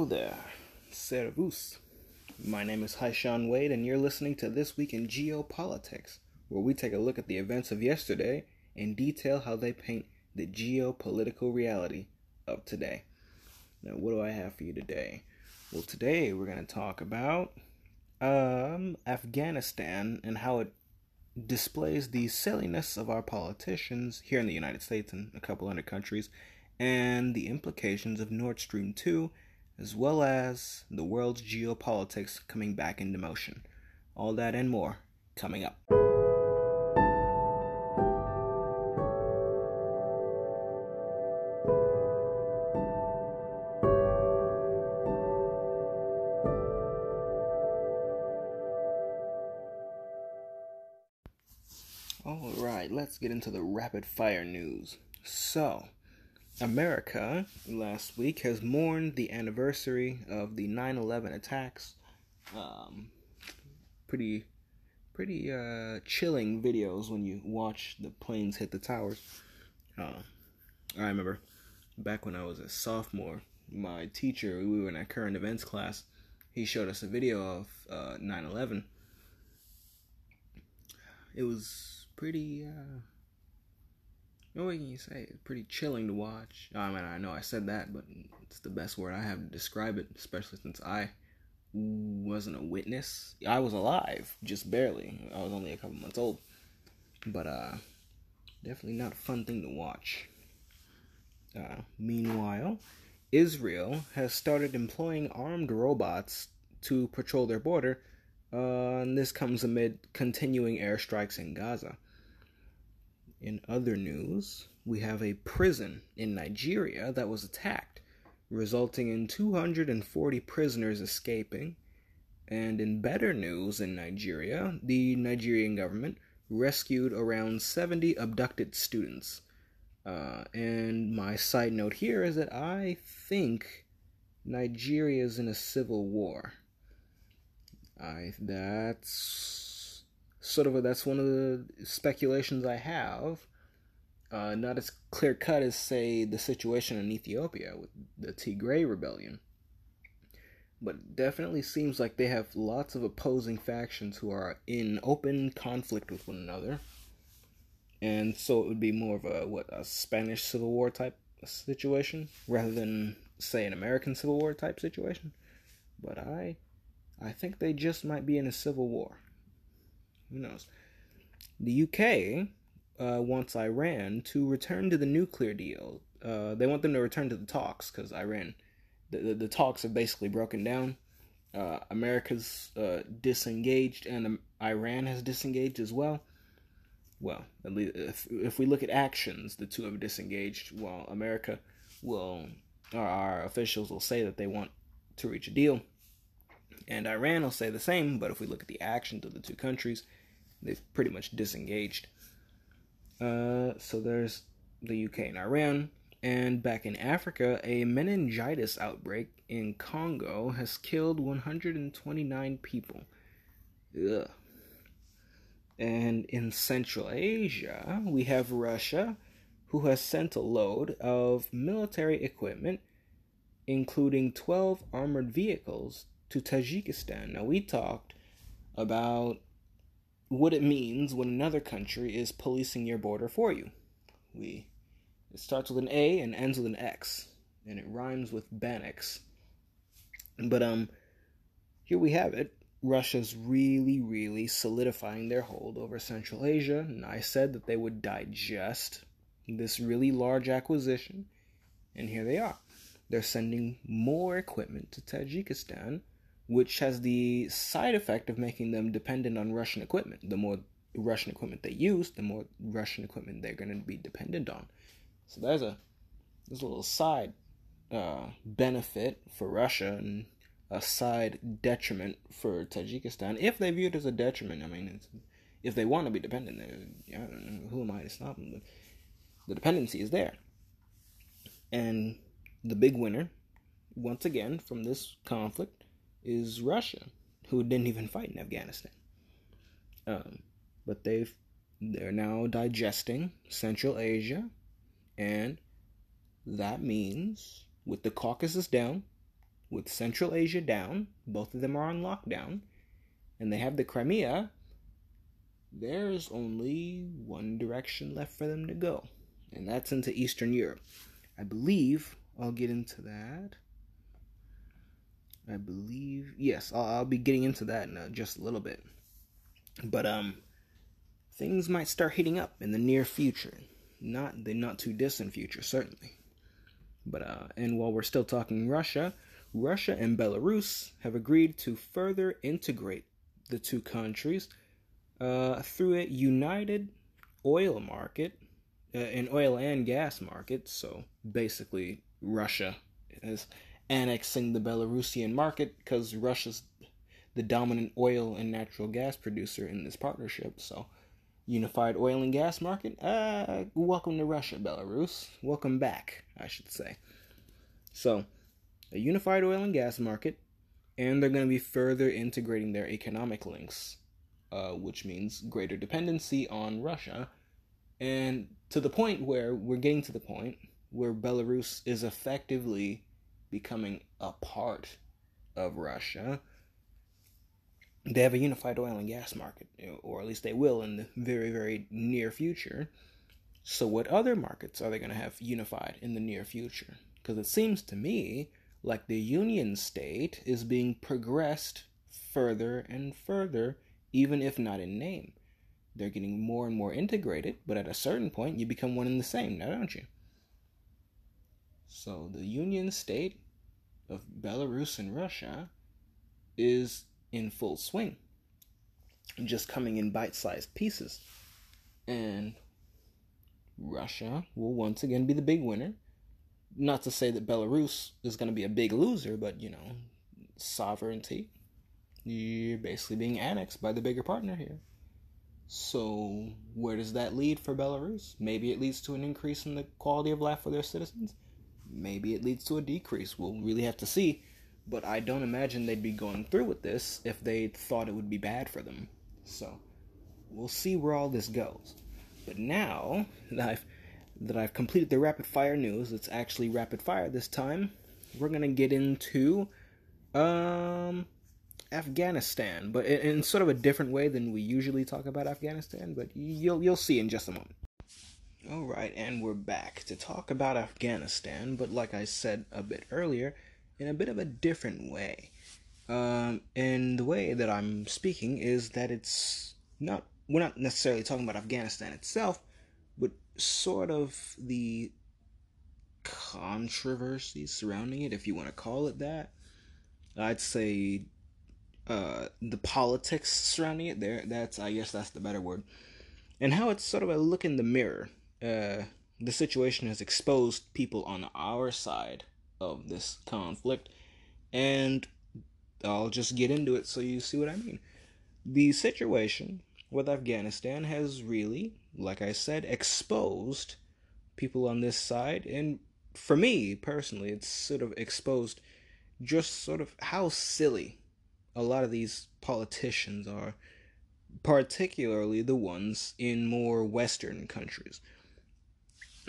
Hello there, Servus. My name is Haisean Wade, and you're listening to This Week in Geopolitics, where we take a look at the events of yesterday and detail how they paint the geopolitical reality of today. Now, what do I have for you today? Well, today we're going to talk about um, Afghanistan and how it displays the silliness of our politicians here in the United States and a couple other countries, and the implications of Nord Stream 2, as well as the world's geopolitics coming back into motion. All that and more coming up. All right, let's get into the rapid fire news. So, America last week has mourned the anniversary of the 9/11 attacks. Um, pretty, pretty uh, chilling videos when you watch the planes hit the towers. Uh, I remember back when I was a sophomore, my teacher, we were in a current events class. He showed us a video of uh, 9/11. It was pretty. Uh, what can you say? It's pretty chilling to watch. I mean, I know I said that, but it's the best word I have to describe it, especially since I wasn't a witness. I was alive, just barely. I was only a couple months old. But, uh, definitely not a fun thing to watch. Uh, meanwhile, Israel has started employing armed robots to patrol their border, uh, and this comes amid continuing airstrikes in Gaza. In other news, we have a prison in Nigeria that was attacked, resulting in 240 prisoners escaping. And in better news in Nigeria, the Nigerian government rescued around 70 abducted students. Uh, and my side note here is that I think Nigeria is in a civil war. I that's sort of a, that's one of the speculations I have. Uh, not as clear cut as say the situation in Ethiopia with the Tigray rebellion, but definitely seems like they have lots of opposing factions who are in open conflict with one another, and so it would be more of a what a Spanish Civil War type situation rather than say an American Civil War type situation. But I, I think they just might be in a civil war. Who knows? The UK uh, wants Iran to return to the nuclear deal. Uh, they want them to return to the talks because Iran, the, the, the, talks have basically broken down. Uh, America's uh, disengaged and um, Iran has disengaged as well. Well, at least if, if we look at actions, the two have disengaged. While America will, or our officials will say that they want to reach a deal, and Iran will say the same. But if we look at the actions of the two countries, they've pretty much disengaged. Uh, so there's the UK and Iran. And back in Africa, a meningitis outbreak in Congo has killed 129 people. Ugh. And in Central Asia, we have Russia, who has sent a load of military equipment, including 12 armored vehicles, to Tajikistan. Now, we talked about what it means when another country is policing your border for you. We it starts with an A and ends with an X, and it rhymes with Bannex. But um here we have it. Russia's really, really solidifying their hold over Central Asia, and I said that they would digest this really large acquisition, and here they are. They're sending more equipment to Tajikistan which has the side effect of making them dependent on Russian equipment. The more Russian equipment they use, the more Russian equipment they're going to be dependent on. So there's a there's a little side uh, benefit for Russia and a side detriment for Tajikistan if they view it as a detriment. I mean, if they want to be dependent, yeah, who am I to stop them? But the dependency is there, and the big winner, once again, from this conflict is Russia, who didn't even fight in Afghanistan. Um, but they've they're now digesting Central Asia, and that means with the Caucasus down, with Central Asia down, both of them are on lockdown, and they have the Crimea, there's only one direction left for them to go, and that's into Eastern Europe. I believe I'll get into that. I believe yes, I'll, I'll be getting into that in uh, just a little bit. But um, things might start heating up in the near future, not the not too distant future, certainly. But uh, and while we're still talking Russia, Russia and Belarus have agreed to further integrate the two countries uh, through a united oil market, uh, an oil and gas market. So basically, Russia is annexing the Belarusian market because Russia's the dominant oil and natural gas producer in this partnership. So, unified oil and gas market. Uh, welcome to Russia, Belarus. Welcome back, I should say. So, a unified oil and gas market, and they're going to be further integrating their economic links, uh, which means greater dependency on Russia, and to the point where we're getting to the point where Belarus is effectively becoming a part of Russia. They have a unified oil and gas market, or at least they will in the very, very near future. So, what other markets are they going to have unified in the near future? Because it seems to me like the Union state is being progressed further and further, even if not in name. They're getting more and more integrated, but at a certain point, you become one and the same, now don't you? So the Union state of Belarus and Russia is in full swing, just coming in bite sized pieces. And Russia will once again be the big winner not to say that Belarus is going to be a big loser, but you know, sovereignty, you're basically being annexed by the bigger partner here. So, where does that lead for Belarus? Maybe it leads to an increase in the quality of life for their citizens. Maybe it leads to a decrease. We'll really have to see. But I don't imagine they'd be going through with this if they thought it would be bad for them. So, we'll see where all this goes. But now that I've that I've completed the rapid fire news. It's actually rapid fire this time. We're gonna get into um Afghanistan, but in, in, sort of a different way than we usually talk about Afghanistan. But you'll you'll see in just a moment. All right, and we're back to talk about Afghanistan, but like I said a bit earlier, in a bit of a different way. Um, and the way that I'm speaking is that it's not we're not necessarily talking about Afghanistan itself, but sort of the controversy surrounding it, if you want to call it that. I'd say uh, the politics surrounding it. There, that's I guess that's the better word, and how it's sort of a look in the mirror. Uh, the situation has exposed people on our side of this conflict, and I'll just get into it so you see what I mean. The situation with Afghanistan has really like I said, exposed people on this side. And for me personally, it's sort of exposed just sort of how silly a lot of these politicians are, particularly the ones in more Western countries.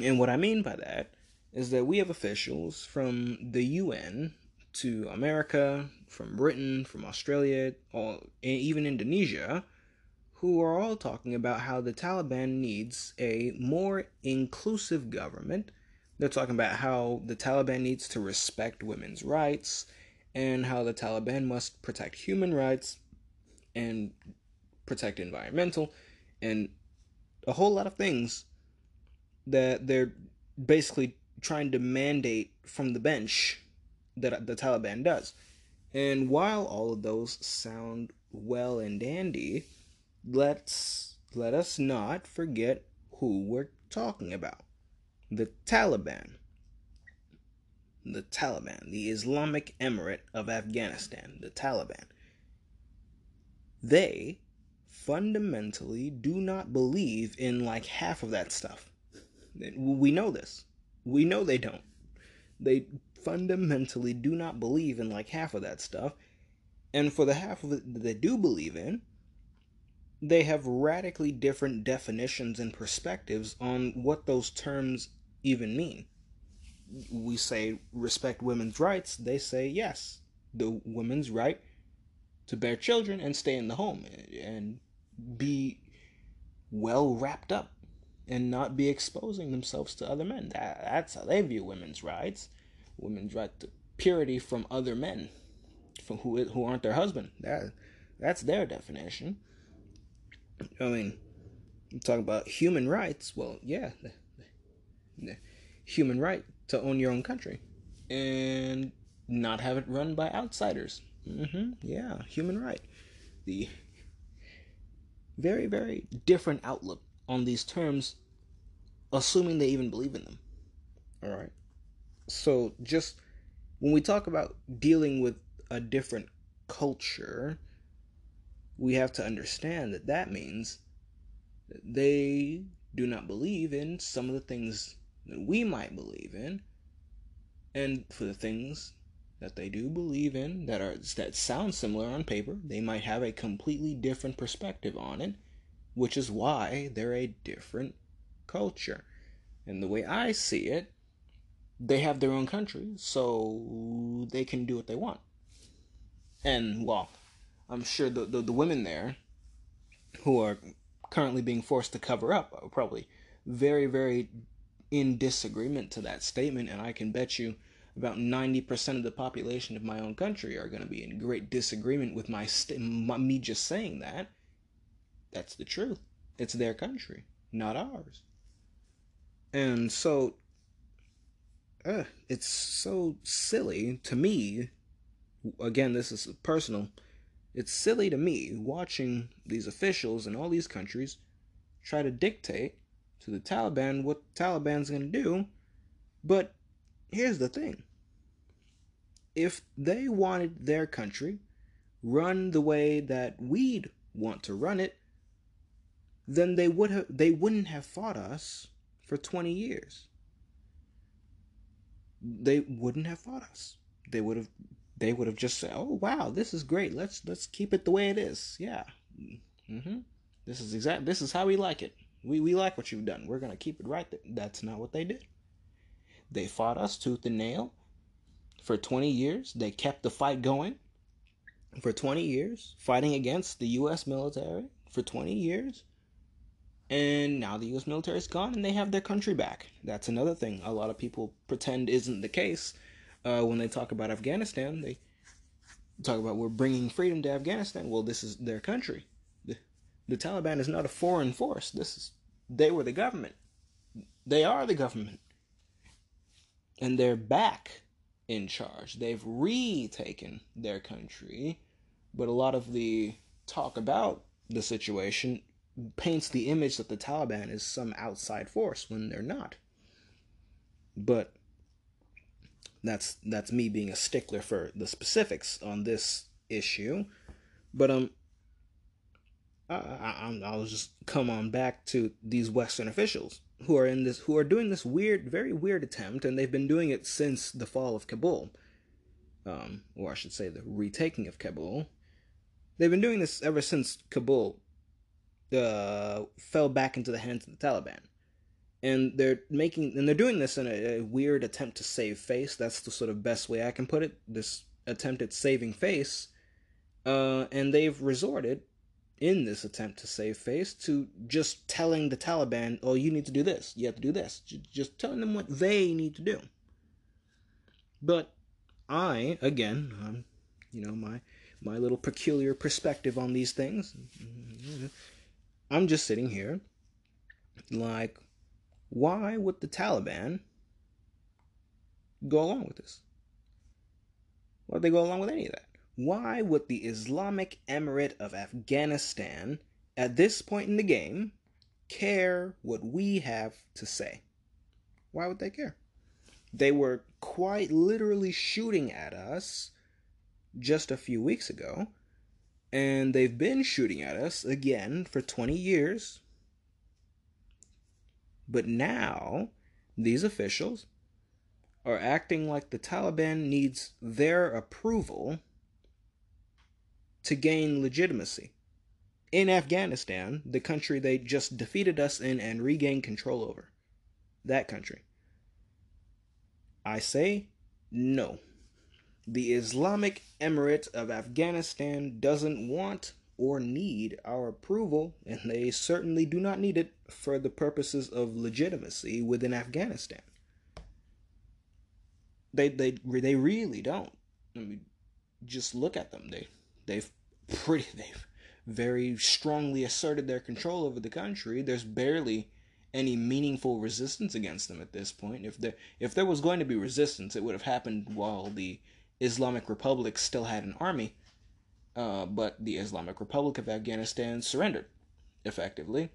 And what I mean by that is that we have officials from the UN to America, from Britain, from Australia, all, even Indonesia, who are all talking about how the Taliban needs a more inclusive government. They're talking about how the Taliban needs to respect women's rights and how the Taliban must protect human rights and protect environmental and a whole lot of things that they're basically trying to mandate from the bench that the Taliban does. And while all of those sound well and dandy, let's let us not forget who we're talking about. The Taliban. The Taliban, the Islamic Emirate of Afghanistan, the Taliban. They fundamentally do not believe in like half of that stuff. We know this. We know they don't. They fundamentally do not believe in like half of that stuff. And for the half of it that they do believe in, they have radically different definitions and perspectives on what those terms even mean. we say respect women's rights, they say yes, the woman's right to bear children and stay in the home and be well wrapped up and not be exposing themselves to other men. That, that's how they view women's rights. Women's right to purity from other men from who who aren't their husband. That that's their definition. I mean, talk about human rights. Well, yeah, the, the human right to own your own country and not have it run by outsiders. Mm-hmm. Yeah, human right. The very, very different outlook on these terms, assuming they even believe in them. All right. So, just when we talk about dealing with a different culture, we have to understand that that means that they do not believe in some of the things that we might believe in. And for the things that they do believe in that are that sound similar on paper, they might have a completely different perspective on it, which is why they're a different culture. And the way I see it, they have their own country, so they can do what they want. And well, I'm sure the, the, the women there who are currently being forced to cover up are probably very, very in disagreement to that statement, and I can bet you about 90% of the population of my own country are going to be in great disagreement with my, st- my me just saying that that's the truth. It's their country not ours. And so uh, it's so silly to me. Again this is personal. It's silly to me watching these officials in all these countries try to dictate to the Taliban what the Taliban's going to do. But here's the thing. If they wanted their country run the way that we'd want to run it, then they would have they wouldn't have fought us for 20 years. They wouldn't have fought us. They would have they would have just said, "Oh wow, this is great. Let's let's keep it the way it is." Yeah. Mm-hmm. This is exact. This is how we like it. We we like what you've done. We're gonna keep it right. There. That's not what they did. They fought us tooth and nail for 20 years. They kept the fight going for 20 years, fighting against the U.S. military for 20 years. And now the U.S. military is gone and they have their country back. That's another thing a lot of people pretend isn't the case uh, when they talk about Afghanistan. They talk about we're bringing freedom to Afghanistan. Well, this is their country. The, the Taliban is not a foreign force. This is they were the government. They are the government and they're back in charge. They've retaken their country, but a lot of the talk about the situation paints the image that the Taliban is some outside force when they're not. But that's that's me being a stickler for the specifics on this issue. But um I, I, I'll just come on back to these Western officials who are in this who are doing this weird, very weird attempt, and they've been doing it since the fall of Kabul, um, or I should say, the retaking of Kabul. They've been doing this ever since Kabul uh, fell back into the hands of the Taliban, and they're making and they're doing this in a, a weird attempt to save face. That's the sort of best way I can put it. This attempt at saving face, uh, and they've resorted in this attempt to save face to just telling the Taliban, oh, you need to do this, you have to do this, just telling them what they need to do. But I, again, you know, my my little peculiar perspective on these things, I'm just sitting here like, why would the Taliban go along with this? Why would they go along with any of that? Why would the Islamic Emirate of Afghanistan, at this point in the game, care what we have to say? Why would they care? They were quite literally shooting at us just a few weeks ago, and they've been shooting at us again for 20 years. But now, these officials are acting like the Taliban needs their approval to gain legitimacy. In Afghanistan, the country they just defeated us in and regained control over. That country. I say no. The Islamic Emirate of Afghanistan doesn't want or need our approval, and they certainly do not need it for the purposes of legitimacy within Afghanistan. They they they really don't. I mean, just look at them. They they've pretty they've very strongly asserted their control over the country. There's barely any meaningful resistance against them at this point. If there if there was going to be resistance, it would have happened while the Islamic Republic still had an army. Uh, but the Islamic Republic of Afghanistan surrendered effectively.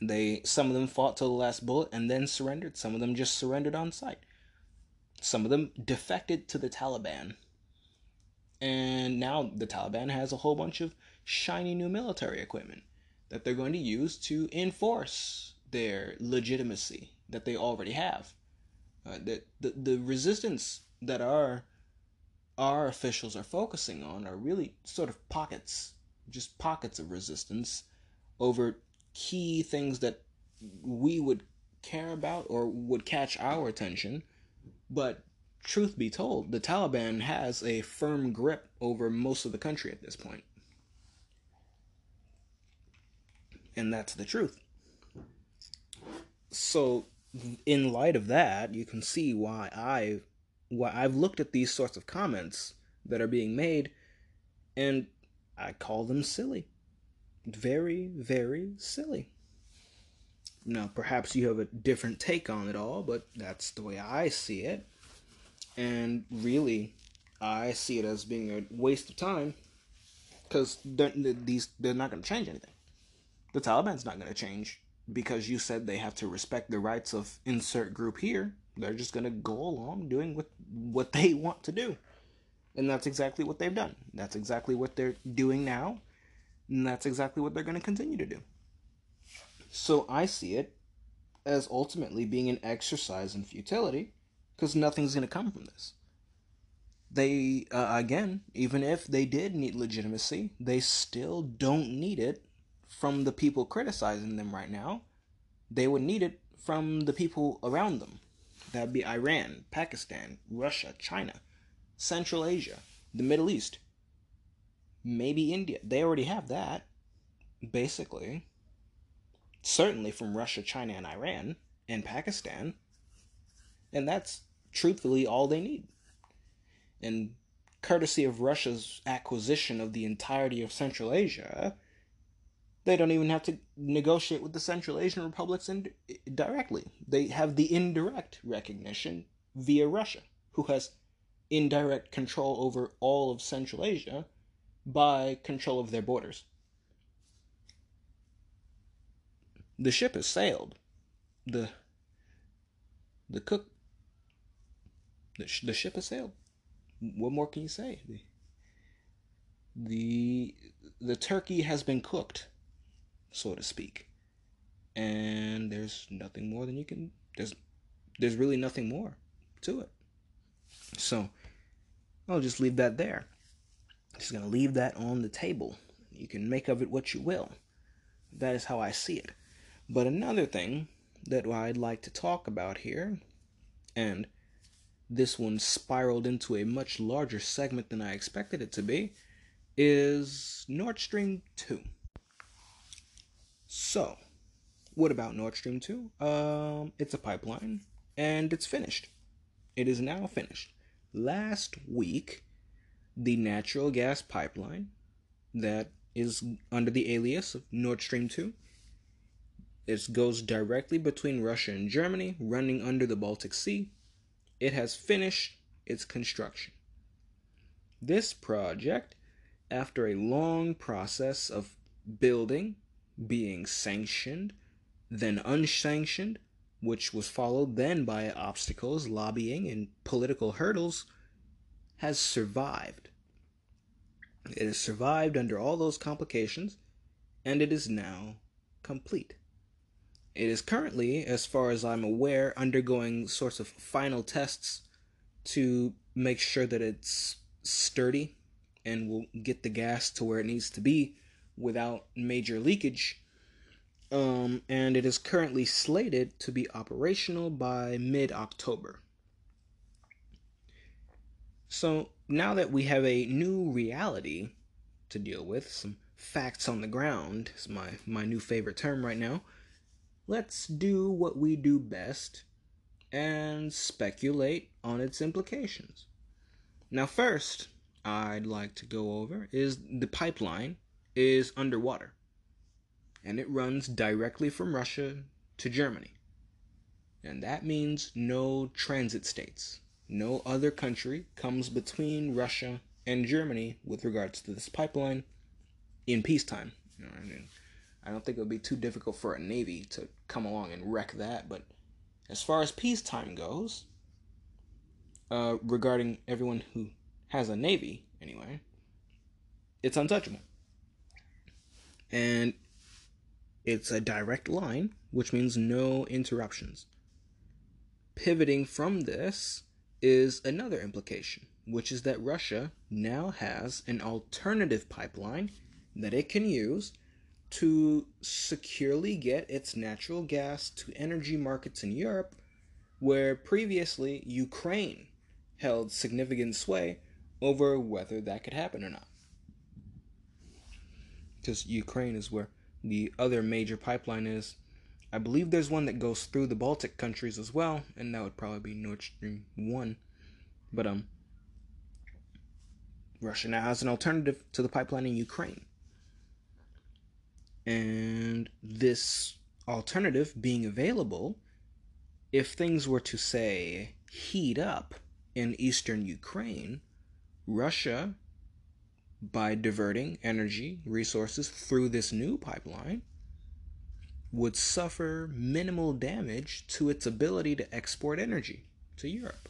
They some of them fought till the last bullet and then surrendered. Some of them just surrendered on sight. Some of them defected to the Taliban. And now the Taliban has a whole bunch of shiny new military equipment that they're going to use to enforce their legitimacy that they already have. Uh, the, the the resistance that our our officials are focusing on are really sort of pockets, just pockets of resistance over key things that we would care about or would catch our attention. But truth be told, the Taliban has a firm grip over most of the country at this point. And that's the truth. So, in light of that, you can see why I I've looked at these sorts of comments that are being made and I call them silly. Very, very silly. Now, perhaps you have a different take on it all, but that's the way I see it. And really, I see it as being a waste of time because these they're not going to change anything. The Taliban's not going to change because you said they have to respect the rights of insert group here. They're just going to go along doing what what they want to do. And that's exactly what they've done. That's exactly what they're doing now. And that's exactly what they're going to continue to do. So I see it as ultimately being an exercise in futility because nothing's going to come from this. They, uh, again, even if they did need legitimacy, they still don't need it from the people criticizing them right now. They would need it from the people around them. That'd be Iran, Pakistan, Russia, China, Central Asia, the Middle East, maybe India. They already have that, basically. Certainly from Russia, China, and Iran, and Pakistan. And that's truthfully all they need. And courtesy of Russia's acquisition of the entirety of Central Asia, they don't even have to negotiate with the Central Asian republics in, directly. They have the indirect recognition via Russia, who has indirect control over all of Central Asia by control of their borders. The ship has sailed. The the cook the, sh- the ship has sailed. What more can you say? The, the the turkey has been cooked so to speak. And there's nothing more than you can there's there's really nothing more to it. So I'll just leave that there. Just gonna leave that on the table. You can make of it what you will. That is how I see it. But another thing that I'd like to talk about here, and this one spiraled into a much larger segment than I expected it to be, is Nord Stream 2. So, what about Nord Stream 2? Um, it's a pipeline and it's finished. It is now finished. Last week, the natural gas pipeline that is under the alias of Nord Stream 2 it goes directly between Russia and Germany, running under the Baltic Sea. It has finished its construction. This project, after a long process of building, being sanctioned, then unsanctioned, which was followed then by obstacles, lobbying, and political hurdles, has survived. It has survived under all those complications, and it is now complete. It is currently, as far as I'm aware, undergoing sorts of final tests to make sure that it's sturdy and will get the gas to where it needs to be without major leakage. Um, and it is currently slated to be operational by mid October. So now that we have a new reality to deal with, some facts on the ground is my, my new favorite term right now. Let's do what we do best and speculate on its implications. Now, first, I'd like to go over is the pipeline is underwater and it runs directly from Russia to Germany. And that means no transit states. No other country comes between Russia and Germany with regards to this pipeline in peacetime. You know, I, mean, I don't think it would be too difficult for a navy to come along and wreck that, but as far as peacetime goes, uh, regarding everyone who has a navy, anyway, it's untouchable. And it's a direct line, which means no interruptions. Pivoting from this is another implication, which is that Russia now has an alternative pipeline that it can use to securely get its natural gas to energy markets in Europe, where previously Ukraine held significant sway over whether that could happen or not. Because Ukraine is where the other major pipeline is. I believe there's one that goes through the Baltic countries as well, and that would probably be Nord Stream 1. But um Russia now has an alternative to the pipeline in Ukraine. And this alternative being available, if things were to say heat up in eastern Ukraine, Russia by diverting energy resources through this new pipeline would suffer minimal damage to its ability to export energy to Europe.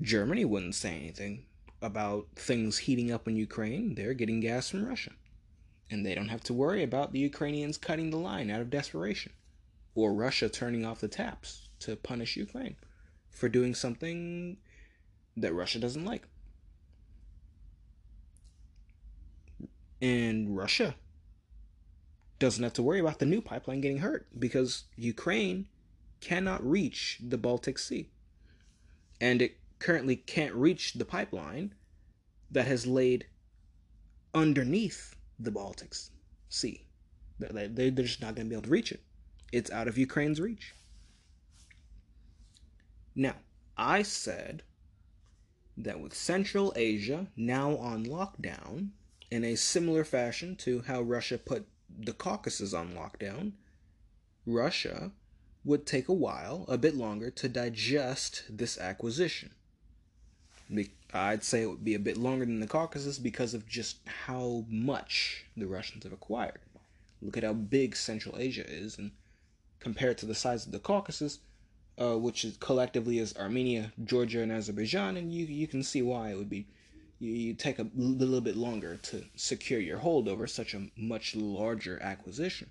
Germany wouldn't say anything about things heating up in Ukraine. They're getting gas from Russia. And they don't have to worry about the Ukrainians cutting the line out of desperation or Russia turning off the taps to punish Ukraine for doing something that Russia doesn't like. And Russia doesn't have to worry about the new pipeline getting hurt because Ukraine cannot reach the Baltic Sea. And it currently can't reach the pipeline that has laid underneath the Baltic Sea. They're just not going to be able to reach it. It's out of Ukraine's reach. Now, I said that with Central Asia now on lockdown, in a similar fashion to how Russia put the Caucasus on lockdown, Russia would take a while, a bit longer, to digest this acquisition. I'd say it would be a bit longer than the Caucasus because of just how much the Russians have acquired. Look at how big Central Asia is, and compared to the size of the Caucasus, uh, which is collectively is Armenia, Georgia, and Azerbaijan, and you you can see why it would be you, you take a little bit longer to secure your hold over such a much larger acquisition.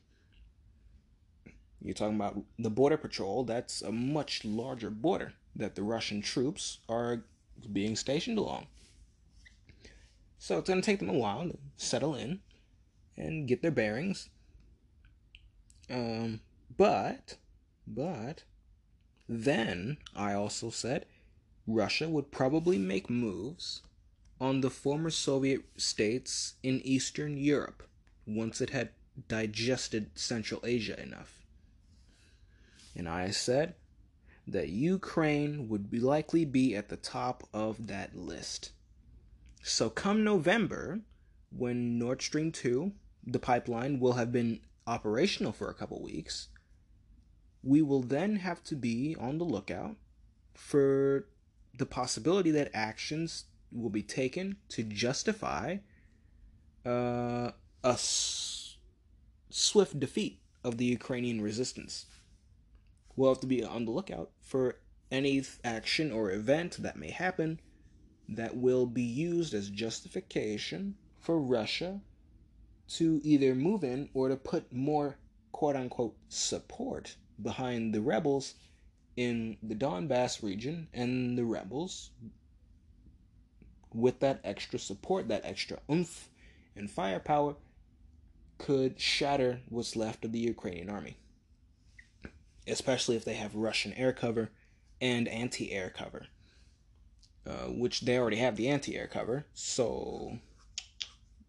You're talking about the border patrol, that's a much larger border that the Russian troops are being stationed along. So it's going to take them a while to settle in and get their bearings. Um, but, but, then I also said Russia would probably make moves on the former Soviet states in Eastern Europe once it had digested Central Asia enough. And I said that Ukraine would be likely be at the top of that list. So, come November, when Nord Stream 2, the pipeline, will have been operational for a couple weeks, we will then have to be on the lookout for the possibility that actions will be taken to justify uh, a s- swift defeat of the Ukrainian resistance. We'll have to be on the lookout for any action or event that may happen that will be used as justification for Russia to either move in or to put more quote unquote support behind the rebels in the Donbass region and the rebels with that extra support, that extra oomph and firepower, could shatter what's left of the Ukrainian army. Especially if they have Russian air cover and anti air cover. uh, which they already have the anti-air cover. So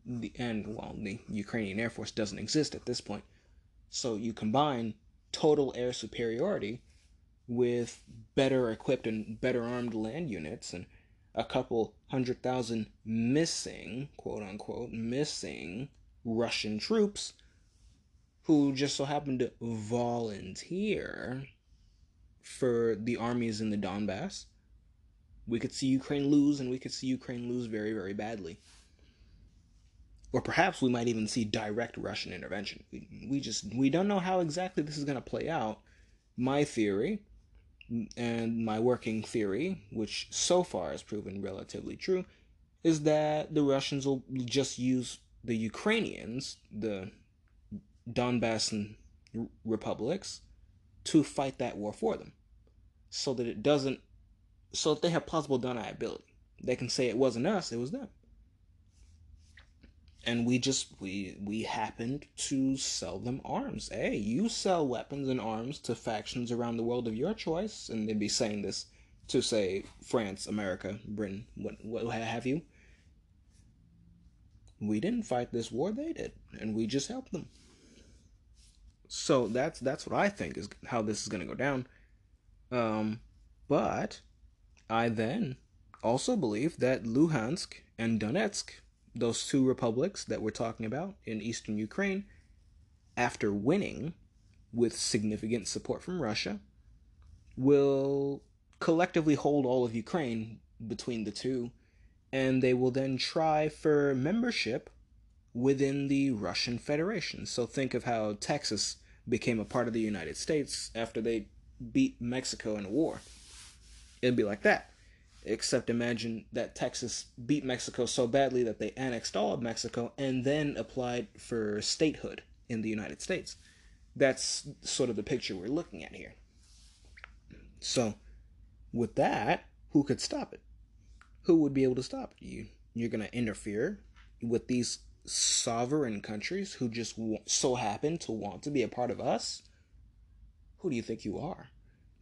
the and well, the Ukrainian Air Force doesn't exist at this point. So you combine total air superiority with better equipped and better armed land units and a couple hundred thousand missing, quote unquote, missing Russian troops who just so happened to volunteer for the armies in the Donbass. We could see Ukraine lose, and we could see Ukraine lose very, very badly. Or perhaps we might even see direct Russian intervention. We, we just we don't know how exactly this is going to play out. My theory and my working theory, which so far has proven relatively true, is that the Russians will just use the Ukrainians, the Donbass republics, to fight that war for them, so that it doesn't, so that they have plausible deniability. They can say it wasn't us, it was them and we just we we happened to sell them arms. Hey, you sell weapons and arms to factions around the world of your choice, and they'd be saying this to say France, America, Britain, what what have you. We didn't fight this war; they did, and we just helped them. So that's that's what I think is how this is going to go down. Um, but I then also believe that Luhansk and Donetsk those two republics that we're talking about in eastern Ukraine, after winning with significant support from Russia, will collectively hold all of Ukraine between the two, and they will then try for membership within the Russian Federation. So think of how Texas became a part of the United States after they beat Mexico in a war. It'd be like that. Except imagine that Texas beat Mexico so badly that they annexed all of Mexico and then applied for statehood in the United States. That's sort of the picture we're looking at here. So, with that, who could stop it? Who would be able to stop it? You you're going to interfere with these sovereign countries who just so happen to want to be a part of us? Who do you think you are?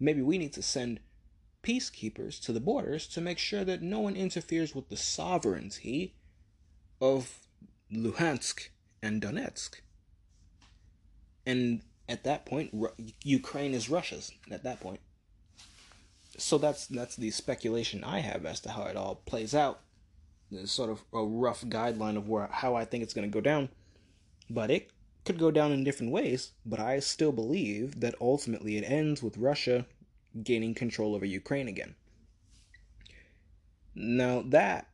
Maybe we need to send peacekeepers to the borders to make sure that no one interferes with the sovereignty of Luhansk and Donetsk. And at that point, Ukraine is Russia's. At that point, so that's that's the speculation I have as to how it all plays out. There's sort of a rough guideline of where how I think it's going to go down, but it could go down in different ways. But I still believe that ultimately it ends with Russia gaining control over Ukraine again. Now, that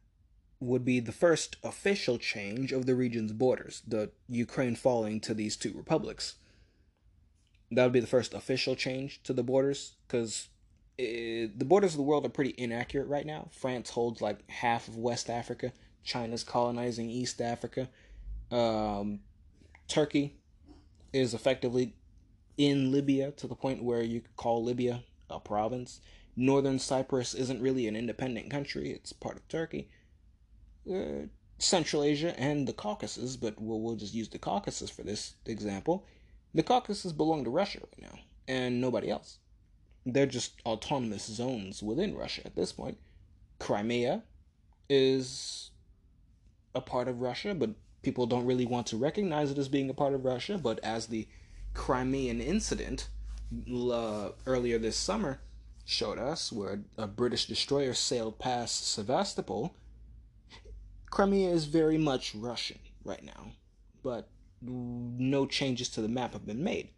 would be the first official change of the region's borders, the Ukraine falling to these two republics. That would be the first official change to the borders, because the borders of the world are pretty inaccurate right now. France holds like half of West Africa, China's colonizing East Africa. Um, Turkey is effectively in Libya to the point where you could call Libya a province. Northern Cyprus isn't really an independent country, it's part of Turkey. Uh, Central Asia and the Caucasus, but we'll, we'll just use the Caucasus for this example. The Caucasus belong to Russia right now, and nobody else. They're just autonomous zones within Russia at this point. Crimea is a part of Russia, but people don't really want to recognize it as being a part of Russia. But as the Crimean incident uh, earlier this summer showed us, where a British destroyer sailed past Sevastopol, Crimea is very much Russian right now, but no changes to the map have been made.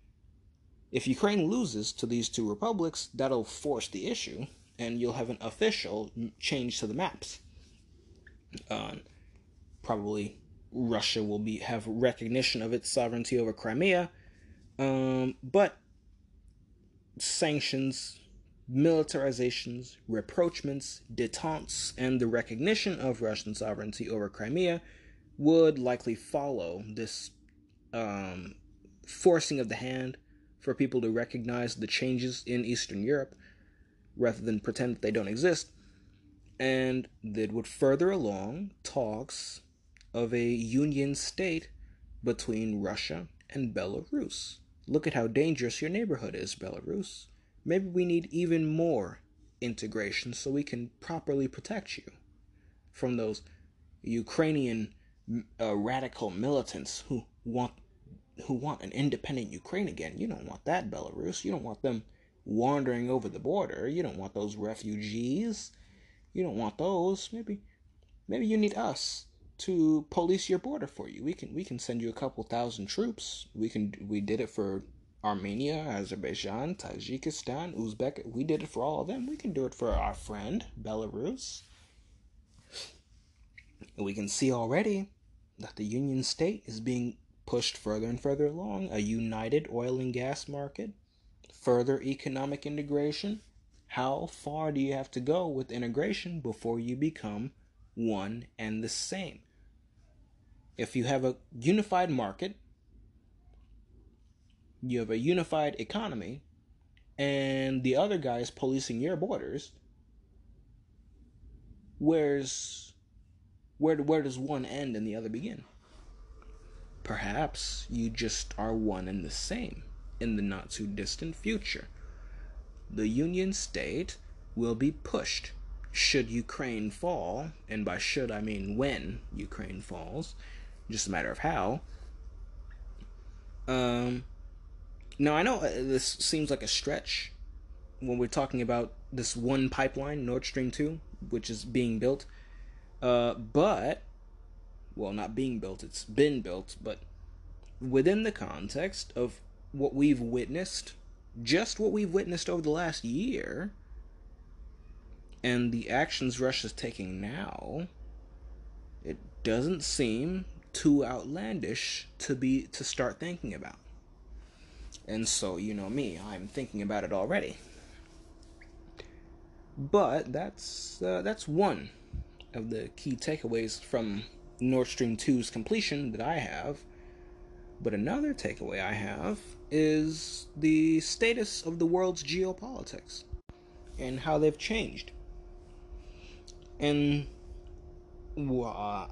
If Ukraine loses to these two republics, that'll force the issue, and you'll have an official change to the maps. Uh, probably Russia will be have recognition of its sovereignty over Crimea, um, but sanctions, militarizations, rapprochements, detentes, and the recognition of Russian sovereignty over Crimea would likely follow this um, forcing of the hand for people to recognize the changes in Eastern Europe rather than pretend that they don't exist. And that would further along talks of a union state between Russia and Belarus. Look at how dangerous your neighborhood is, Belarus. Maybe we need even more integration so we can properly protect you from those Ukrainian uh, radical militants who want who want an independent Ukraine again. You don't want that, Belarus. You don't want them wandering over the border. You don't want those refugees. You don't want those. Maybe maybe you need us to police your border for you. We can we can send you a couple thousand troops. We can we did it for Armenia, Azerbaijan, Tajikistan, Uzbek. We did it for all of them. We can do it for our friend Belarus. And we can see already that the Union State is being pushed further and further along. A united oil and gas market, further economic integration. How far do you have to go with integration before you become one and the same? If you have a unified market, you have a unified economy, and the other guy is policing your borders, where's where where does one end and the other begin? Perhaps you just are one and the same in the not too distant future. The Union State will be pushed should Ukraine fall, and by should I mean when Ukraine falls, just a matter of how. Um, now I know uh, this seems like a stretch when we're talking about this one pipeline, Nord Stream two, which is being built. Uh, but well, not being built; it's been built. But within the context of what we've witnessed, just what we've witnessed over the last year, and the actions Russia's taking now, it doesn't seem too outlandish to be to start thinking about. And so, you know me, I'm thinking about it already. But that's uh, that's one of the key takeaways from Nord Stream 2's completion that I have. But another takeaway I have is the status of the world's geopolitics and how they've changed. And uh,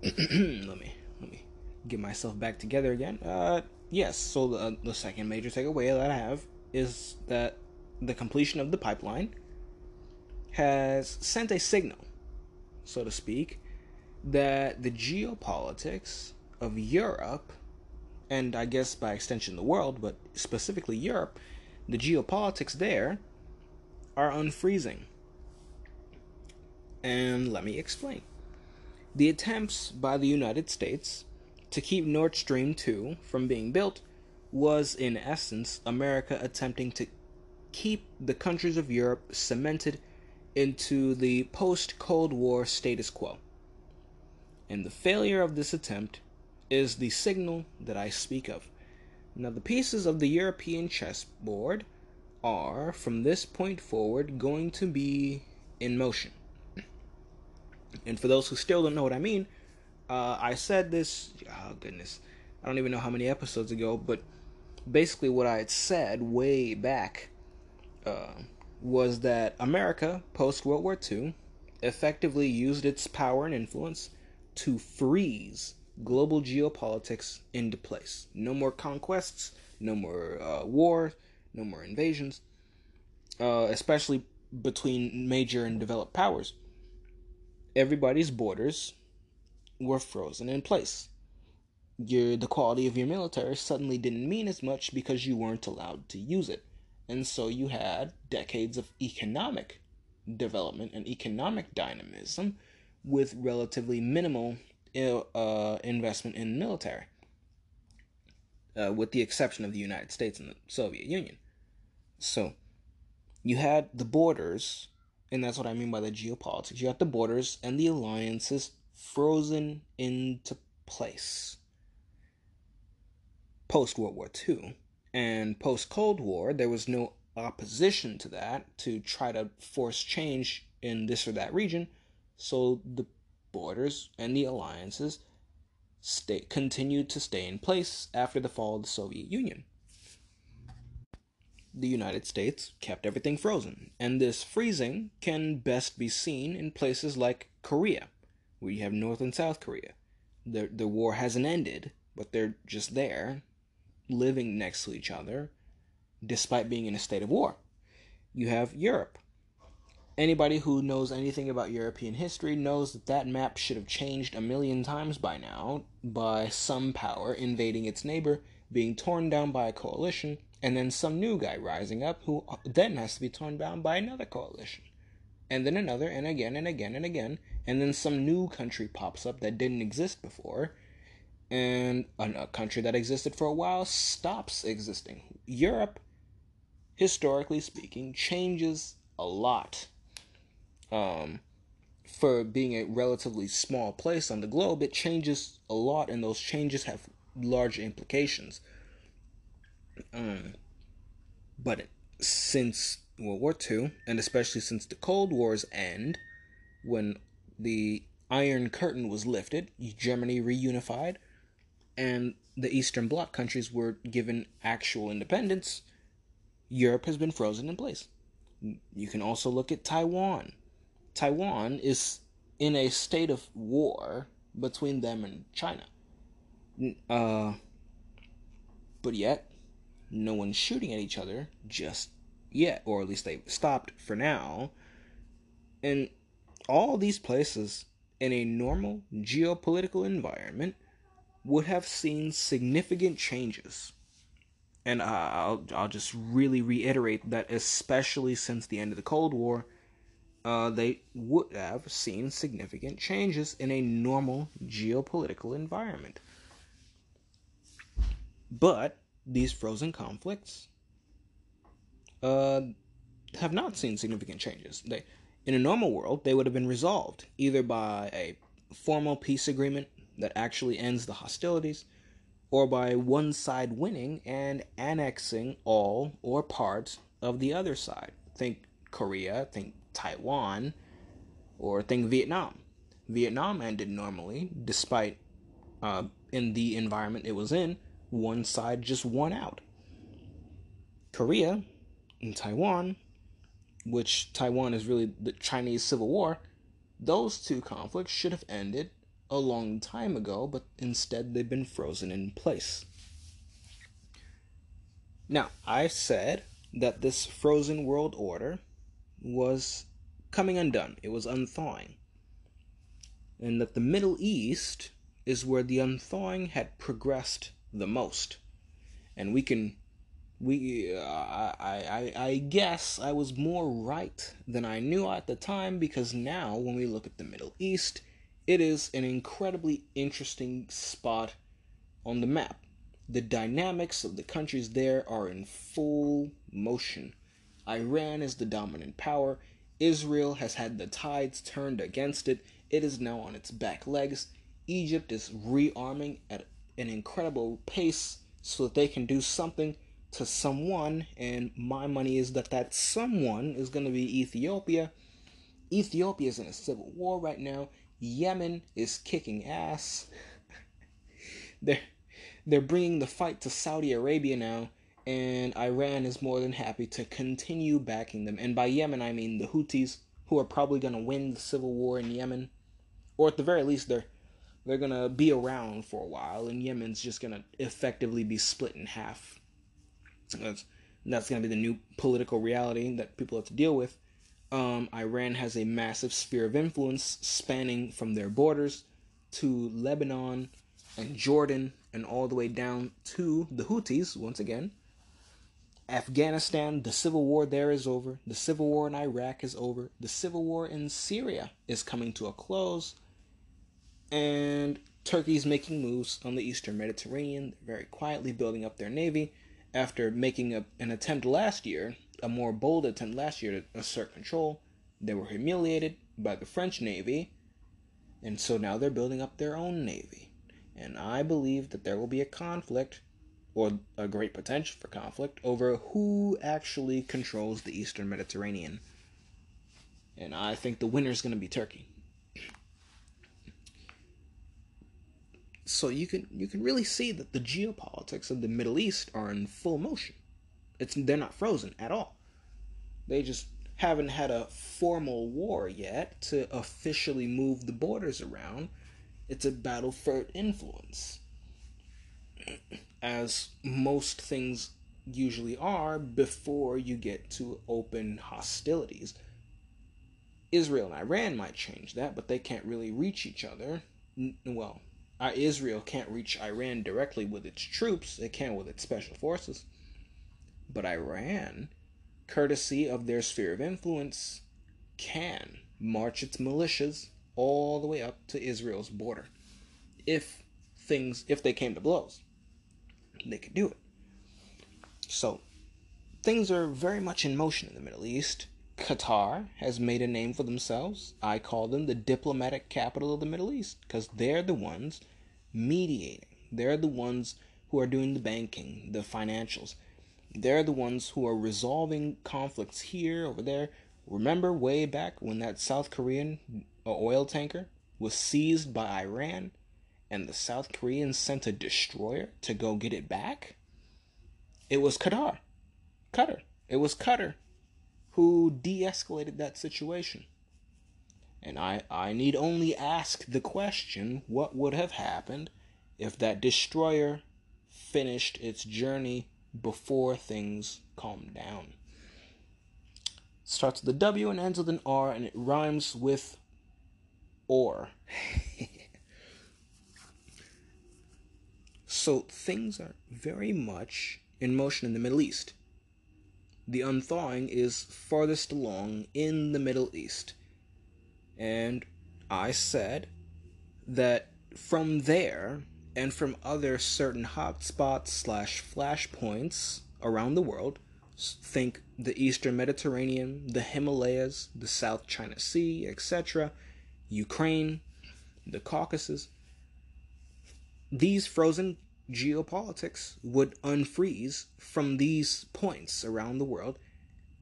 let me let me get myself back together again. Uh, yes. So the the second major takeaway that I have is that the completion of the pipeline has sent a signal, so to speak, that the geopolitics of Europe, and I guess by extension the world, but specifically Europe, the geopolitics there are unfreezing. And let me explain. The attempts by the United States to keep Nord Stream 2 from being built was, in essence, America attempting to keep the countries of Europe cemented into the post Cold War status quo. And the failure of this attempt is the signal that I speak of. Now, the pieces of the European chessboard are, from this point forward, going to be in motion. And for those who still don't know what I mean, uh, I said this, oh goodness, I don't even know how many episodes ago, but basically what I had said way back uh, was that America, post World War II, effectively used its power and influence to freeze global geopolitics into place. No more conquests, no more uh, war, no more invasions, uh, especially between major and developed powers everybody's borders were frozen in place. Your the quality of your military suddenly didn't mean as much because you weren't allowed to use it. And so you had decades of economic development and economic dynamism with relatively minimal uh, investment in military, uh, with the exception of the United States and the Soviet Union. So you had the borders and that's what I mean by the geopolitics. You have the borders and the alliances frozen into place. Post World War II and post Cold War, there was no opposition to that to try to force change in this or that region. So the borders and the alliances stay, continued to stay in place after the fall of the Soviet Union the United States kept everything frozen, and this freezing can best be seen in places like Korea, where you have North and South Korea. The, the war hasn't ended, but they're just there, living next to each other, despite being in a state of war. you have Europe. Anybody who knows anything about European history knows that that map should have changed a million times by now by some power invading its neighbor, being torn down by a coalition, and then some new guy rising up who then has to be torn down by another coalition. And then another, and again, and again, and again. And then some new country pops up that didn't exist before. And a country that existed for a while stops existing. Europe, historically speaking, changes a lot. Um, for being a relatively small place on the globe, it changes a lot, and those changes have large implications. Um, but since World War II, and especially since the Cold War's end, when the Iron Curtain was lifted, Germany reunified, and the Eastern Bloc countries were given actual independence, Europe has been frozen in place. You can also look at Taiwan. Taiwan is in a state of war between them and China. Uh, but yet, no one's shooting at each other just yet, or at least they've stopped for now. And all these places in a normal geopolitical environment would have seen significant changes. And I'll, I'll just really reiterate that, especially since the end of the Cold War, uh, they would have seen significant changes in a normal geopolitical environment. But these frozen conflicts uh, have not seen significant changes. They, in a normal world, they would have been resolved either by a formal peace agreement that actually ends the hostilities, or by one side winning and annexing all or parts of the other side. Think Korea, think Taiwan, or think Vietnam. Vietnam ended normally, despite uh, in the environment it was in, one side just won out. Korea and Taiwan, which Taiwan is really the Chinese Civil War, those two conflicts should have ended a long time ago, but instead they've been frozen in place. Now, I said that this frozen world order was coming undone, it was unthawing, and that the Middle East is where the unthawing had progressed the most. And we can we uh, I, I I guess I was more right than I knew at the time because now when we look at the Middle East, it is an incredibly interesting spot on the map. The dynamics of the countries there are in full motion. Iran is the dominant power. Israel has had the tides turned against it. It is now on its back legs. Egypt is rearming at an incredible pace so that they can do something to someone, and my money is that that someone is going to be Ethiopia. Ethiopia is in a civil war right now. Yemen is kicking ass. they're they're bringing the fight to Saudi Arabia now, and Iran is more than happy to continue backing them. And by Yemen, I mean the Houthis, who are probably going to win the civil war in Yemen, or at the very least, they're they're gonna be around for a while, and Yemen's just gonna effectively be split in half. That's that's gonna be the new political reality that people have to deal with. Um, Iran has a massive sphere of influence spanning from their borders to Lebanon and Jordan, and all the way down to the Houthis once again. Afghanistan, the civil war there is over. The civil war in Iraq is over. The civil war in Syria is coming to a close and Turkey's making moves on the eastern Mediterranean, very quietly building up their navy after making a, an attempt last year, a more bold attempt last year to assert control. They were humiliated by the French navy, and so now they're building up their own navy. And I believe that there will be a conflict, or a great potential for conflict, over who actually controls the eastern Mediterranean. And I think the winner is going to be Turkey. So you can you can really see that the geopolitics of the Middle East are in full motion. It's they're not frozen at all. They just haven't had a formal war yet to officially move the borders around. It's a battle for influence. As most things usually are before you get to open hostilities. Israel and Iran might change that, but they can't really reach each other. Well, Israel can't reach Iran directly with its troops, it can with its special forces. But Iran, courtesy of their sphere of influence, can march its militias all the way up to Israel's border. If things, if they came to blows, they could do it. So, things are very much in motion in the Middle East. Qatar has made a name for themselves. I call them the diplomatic capital of the Middle East because they're the ones mediating. They're the ones who are doing the banking, the financials. They're the ones who are resolving conflicts here, over there. Remember way back when that South Korean uh, oil tanker was seized by Iran and the South Koreans sent a destroyer to go get it back? It was Qatar. Qatar. It was Qatar who de escalated that situation. And I, I need only ask the question what would have happened if that destroyer finished its journey before things calmed down? Starts with a W and ends with an R, and it rhymes with or. so things are very much in motion in the Middle East the unthawing is farthest along in the Middle East. And I said that from there and from other certain hotspots slash flashpoints around the world, think the Eastern Mediterranean, the Himalayas, the South China Sea, etc., Ukraine, the Caucasus, these frozen geopolitics would unfreeze from these points around the world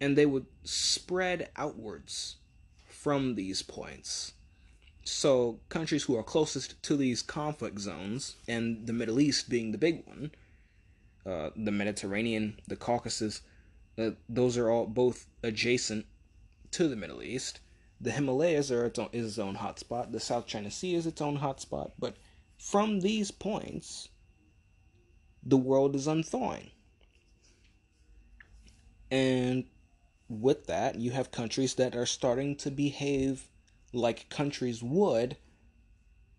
and they would spread outwards from these points. So, countries who are closest to these conflict zones, and the Middle East being the big one, uh, the Mediterranean, the Caucasus, uh, those are all both adjacent to the Middle East. The Himalayas are its own, is its own hotspot. The South China Sea is its own hotspot. But from these points, the world is unthawing. And with that, you have countries that are starting to behave like countries would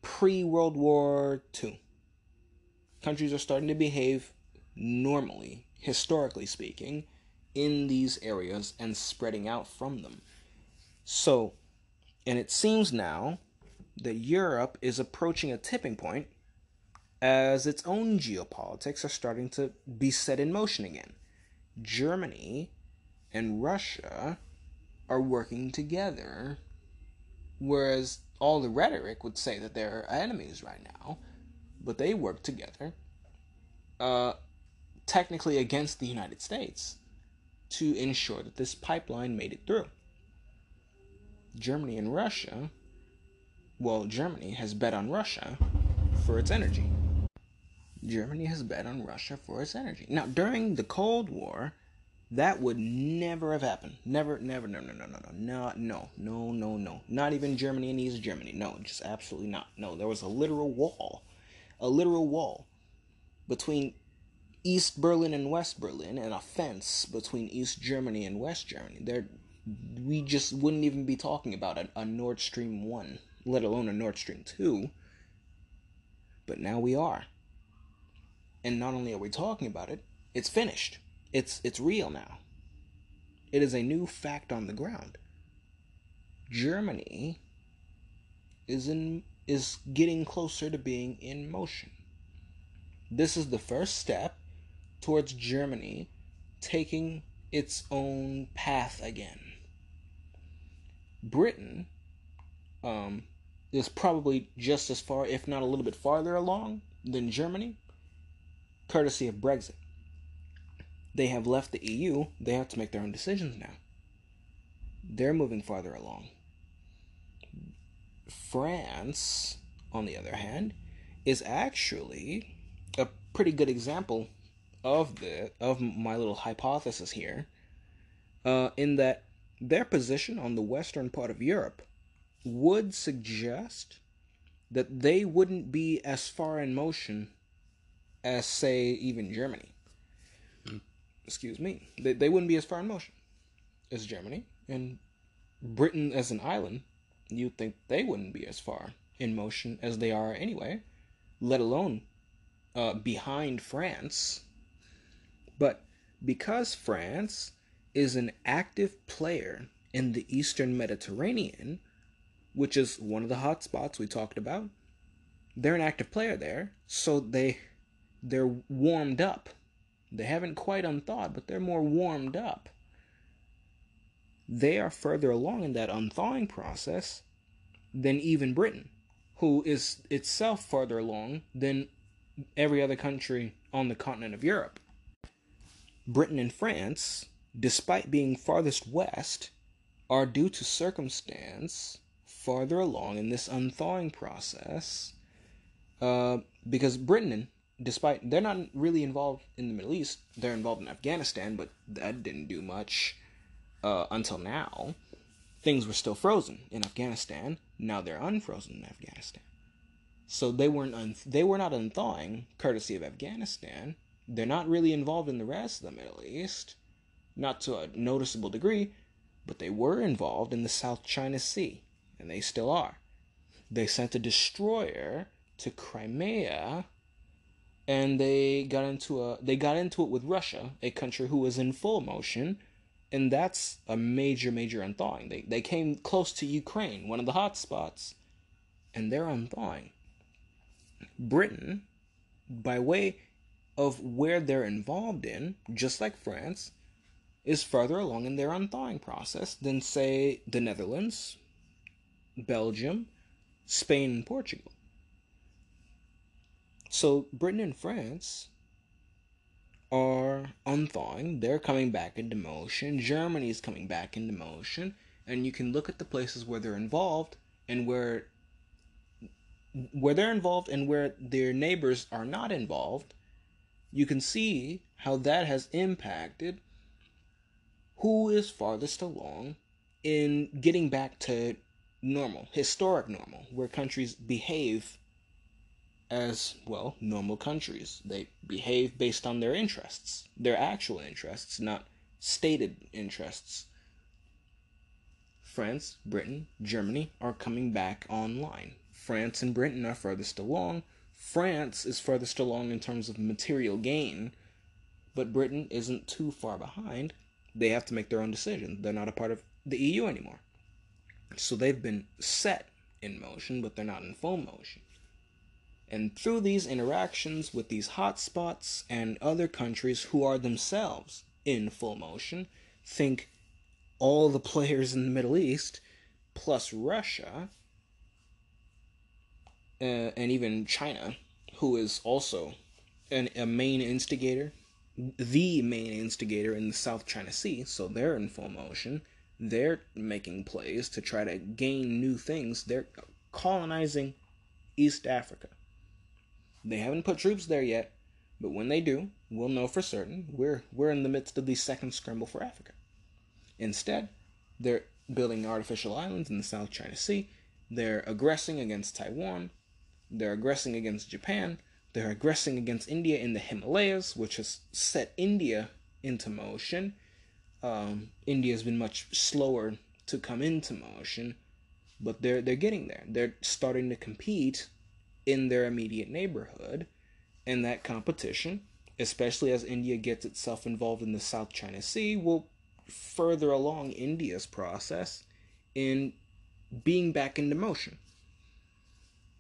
pre World War II. Countries are starting to behave normally, historically speaking, in these areas and spreading out from them. So, and it seems now that Europe is approaching a tipping point as its own geopolitics are starting to be set in motion again. Germany and Russia are working together, whereas all the rhetoric would say that they're enemies right now, but they work together, uh, technically against the United States, to ensure that this pipeline made it through. Germany and Russia, well, Germany has bet on Russia for its energy. Germany has bet on Russia for its energy. Now, during the Cold War, that would never have happened. Never, never, no, no, no, no, no, no, no, no, no, no. Not even Germany and East Germany. No, just absolutely not. No, there was a literal wall, a literal wall between East Berlin and West Berlin, and a fence between East Germany and West Germany. There, we just wouldn't even be talking about a, a Nord Stream one, let alone a Nord Stream two. But now we are. And not only are we talking about it, it's finished. It's it's real now. It is a new fact on the ground. Germany is in is getting closer to being in motion. This is the first step towards Germany taking its own path again. Britain um, is probably just as far, if not a little bit farther along than Germany, courtesy of Brexit. They have left the EU, they have to make their own decisions now. They're moving farther along. France, on the other hand, is actually a pretty good example of the of my little hypothesis here, uh, in that their position on the western part of Europe would suggest that they wouldn't be as far in motion as, say, even Germany. excuse me, they, they wouldn't be as far in motion as Germany. And Britain as an island, you'd think they wouldn't be as far in motion as they are anyway, let alone uh, behind France. But because France is an active player in the Eastern Mediterranean, which is one of the hot spots we talked about, they're an active player there, so they they're warmed up. They haven't quite unthawed, but they're more warmed up. They are further along in that unthawing process than even Britain, who is itself farther along than every other country on the continent of Europe. Britain and France, despite being farthest west, are due to circumstance farther along in this unthawing process uh, because Britain, despite they're not really involved in the Middle East, they're involved in Afghanistan, but that didn't do much uh, until now. Things were still frozen in Afghanistan. Now they're unfrozen in Afghanistan. So they weren't un- they were not unthawing, courtesy of Afghanistan. They're not really involved in the rest of the Middle East, not to a noticeable degree, but they were involved in the South China Sea, and they still are. They sent a destroyer to Crimea and they got into a they got into it with Russia, a country who was in full motion, and that's a major major unthawing. They they came close to Ukraine, one of the hot spots, and they're unthawing. Britain, by way of where they're involved in, just like France, is further along in their unthawing process than say the Netherlands, Belgium, Spain, and Portugal. So Britain and France are unthawing. They're coming back into motion. Germany is coming back into motion. And you can look at the places where they're involved and where where they're involved and where their neighbors are not involved. You can see how that has impacted who is farthest along in getting back to normal, historic normal, where countries behave as, well, normal countries. They behave based on their interests, their actual interests, not stated interests. France, Britain, Germany are coming back online. France and Britain are furthest along. France is furthest along in terms of material gain, but Britain isn't too far behind. They have to make their own decision. They're not a part of the EU anymore. So they've been set in motion, but they're not in full motion. And through these interactions with these hotspots and other countries who are themselves in full motion, think all the players in the Middle East, plus Russia, uh, and even China, who is also an, a main instigator, the main instigator in the South China Sea, so they're in full motion. They're making plays to try to gain new things. They're colonizing East Africa. They haven't put troops there yet, but when they do, we'll know for certain we're we're in the midst of the second scramble for Africa. Instead, they're building artificial islands in the South China Sea. They're aggressing against Taiwan. They're aggressing against Japan. They're aggressing against India in the Himalayas, which has set India into motion. Um, India has been much slower to come into motion, but they're they're getting there. They're starting to compete in their immediate neighborhood. And that competition, especially as India gets itself involved in the South China Sea, will further along India's process in being back into motion.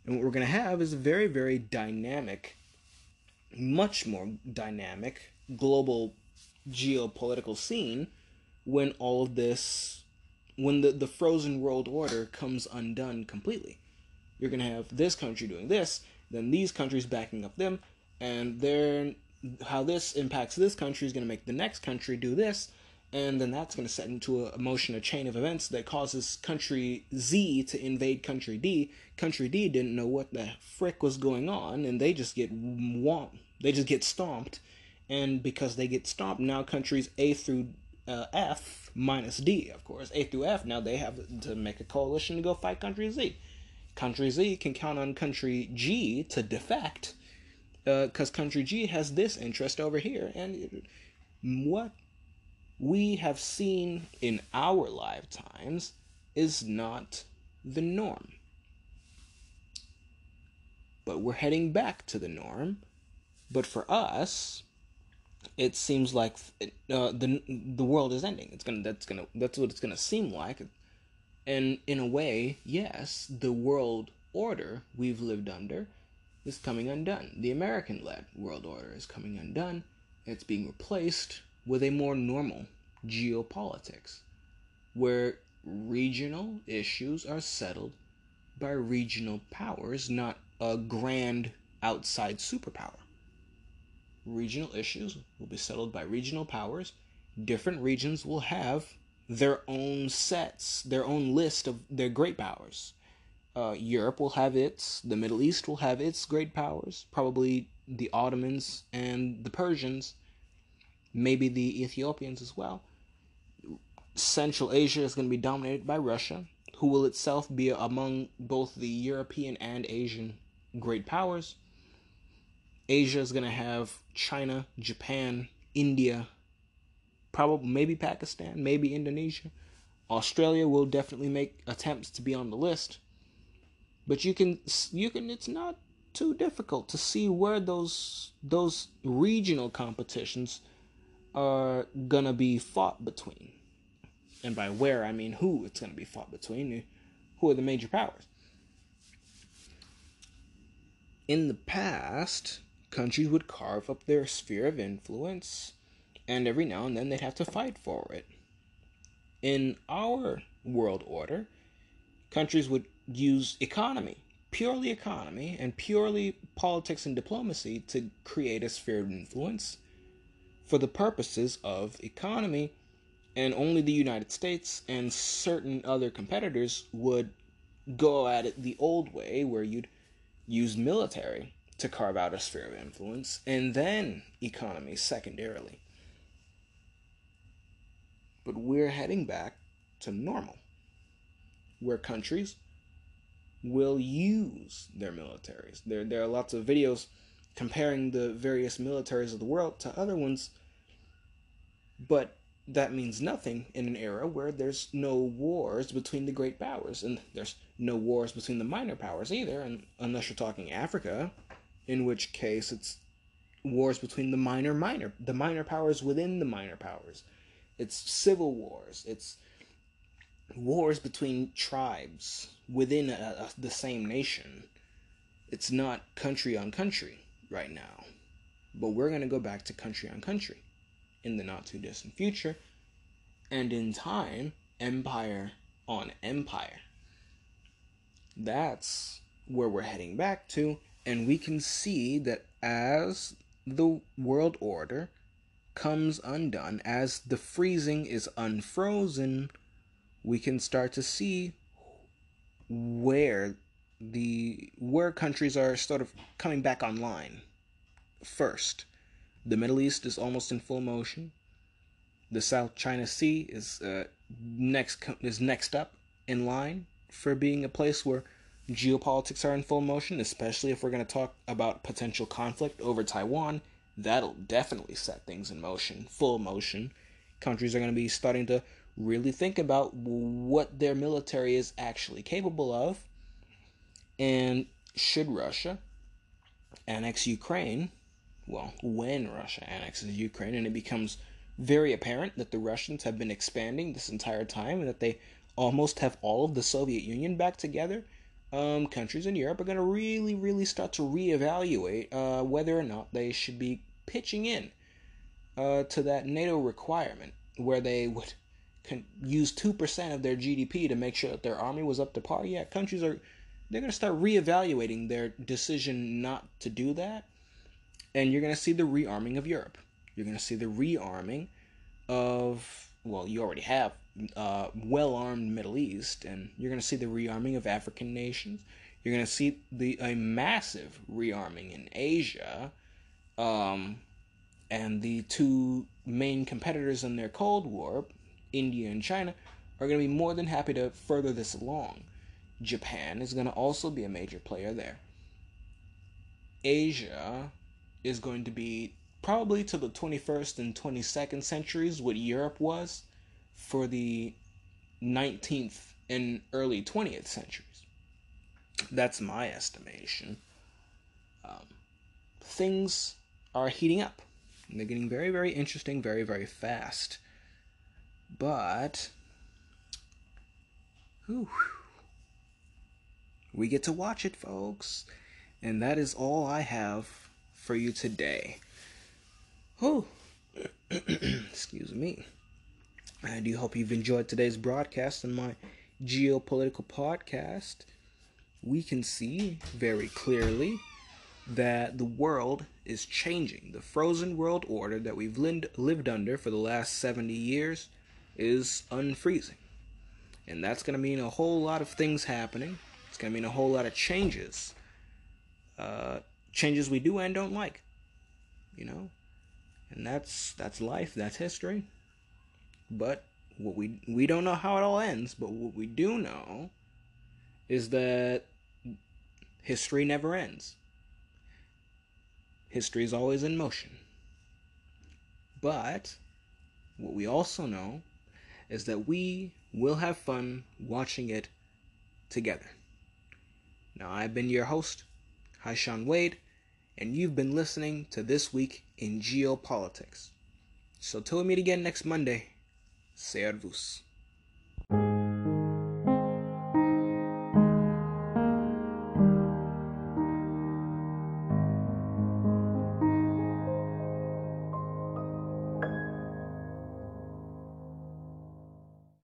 And what we're going to have is a very, very dynamic, much more dynamic global geopolitical scene when all of this, when the, the frozen world order comes undone completely you're going to have this country doing this, then these countries backing up them, and then how this impacts this country is going to make the next country do this, and then that's going to set into a motion a chain of events that causes country Z to invade country D. Country D didn't know what the frick was going on, and they just get womp, they just get stomped, and because they get stomped, now countries A through uh, F minus D, of course, A through F, now they have to make a coalition to go fight country Z. Country Z can count on Country G to defect because uh, Country G has this interest over here. And what we have seen in our lifetimes is not the norm. But we're heading back to the norm. But for us, it seems like uh, the the world is ending. It's gonna that's gonna that's what it's gonna seem like, and in a way, yes, the world order we've lived under is coming undone. The American-led world order is coming undone. It's being replaced with a more normal geopolitics, where regional issues are settled by regional powers, not a grand outside superpower. Regional issues will be settled by regional powers. Different regions will have their own sets, their own list of their great powers. Uh, Europe will have its, the Middle East will have its great powers, probably the Ottomans and the Persians, maybe the Ethiopians as well. Central Asia is going to be dominated by Russia, who will itself be among both the European and Asian great powers. Asia is going to have China, Japan, India, probably maybe Pakistan, maybe Indonesia. Australia will definitely make attempts to be on the list. But you can you can it's not too difficult to see where those those regional competitions are to be fought between and by where I mean who it's to be fought between, eh? who are the major powers. In the past, countries would carve up their sphere of influence, and every now and then they'd have to fight for it. In our world order, countries would use economy, purely economy, and purely politics and diplomacy to create a sphere of influence for the purposes of economy and only the United States and certain other competitors would go at it the old way, where you'd use military to carve out a sphere of influence, and then economy secondarily. But we're heading back to normal, where countries will use their militaries. There, there are lots of videos comparing the various militaries of the world to other ones, but that means nothing in an era where there's no wars between the great powers and there's no wars between the minor powers either and unless you're talking africa in which case it's wars between the minor minor the minor powers within the minor powers it's civil wars. It's wars between tribes within a, a, the same nation. It's not country on country right now. But we're going to go back to country on country in the not too distant future, and in time, empire on empire. That's where we're heading back to, and we can see that as the world order comes undone, as the freezing is unfrozen, we can start to see where the where countries are sort of coming back online first the Middle East is almost in full motion. The South China Sea is uh, next is next up in line for being a place where geopolitics are in full motion, especially if we're going to talk about potential conflict over Taiwan. That'll definitely set things in motion, full motion. Countries are going to be starting to really think about what their military is actually capable of. And should Russia annex Ukraine, well, when Russia annexes Ukraine, and it becomes very apparent that the Russians have been expanding this entire time and that they almost have all of the Soviet Union back together, um, countries in Europe are going to really, really start to reevaluate uh, whether or not they should be pitching in uh, to that NATO requirement where they would con- use 2% of their GDP to make sure that their army was up to par. Yeah, countries are they're going to start reevaluating their decision not to do that and you're going to see the rearming of Europe. You're going to see the rearming of, well, you already have uh, well armed Middle East, and you're going to see the rearming of African nations. You're going to see the a massive rearming in Asia, um, and the two main competitors in their Cold War, India and China, are going to be more than happy to further this along. Japan is going to also be a major player there. Asia is going to be probably to the 21st and 22nd centuries what Europe was for the 19th and early 20th centuries. That's my estimation. Um, things are heating up. And they're getting very, very interesting very, very fast. But. Whew, we get to watch it, folks. And that is all I have for you today. Oh, excuse me. I do hope you've enjoyed today's broadcast on my geopolitical podcast. We can see very clearly that the world is changing. The frozen world order that we've lived under for the last 70 years is unfreezing. And that's going to mean a whole lot of things happening. It's going to mean a whole lot of changes. Uh, changes we do and don't like. You know? And that's that's life, that's history. But what we we don't know how it all ends, but what we do know is that history never ends. History is always in motion. But what we also know is that we will have fun watching it together. Now, I've been your host, Haisean Wade, and you've been listening to This Week in Geopolitics. So till we meet again next Monday, servus.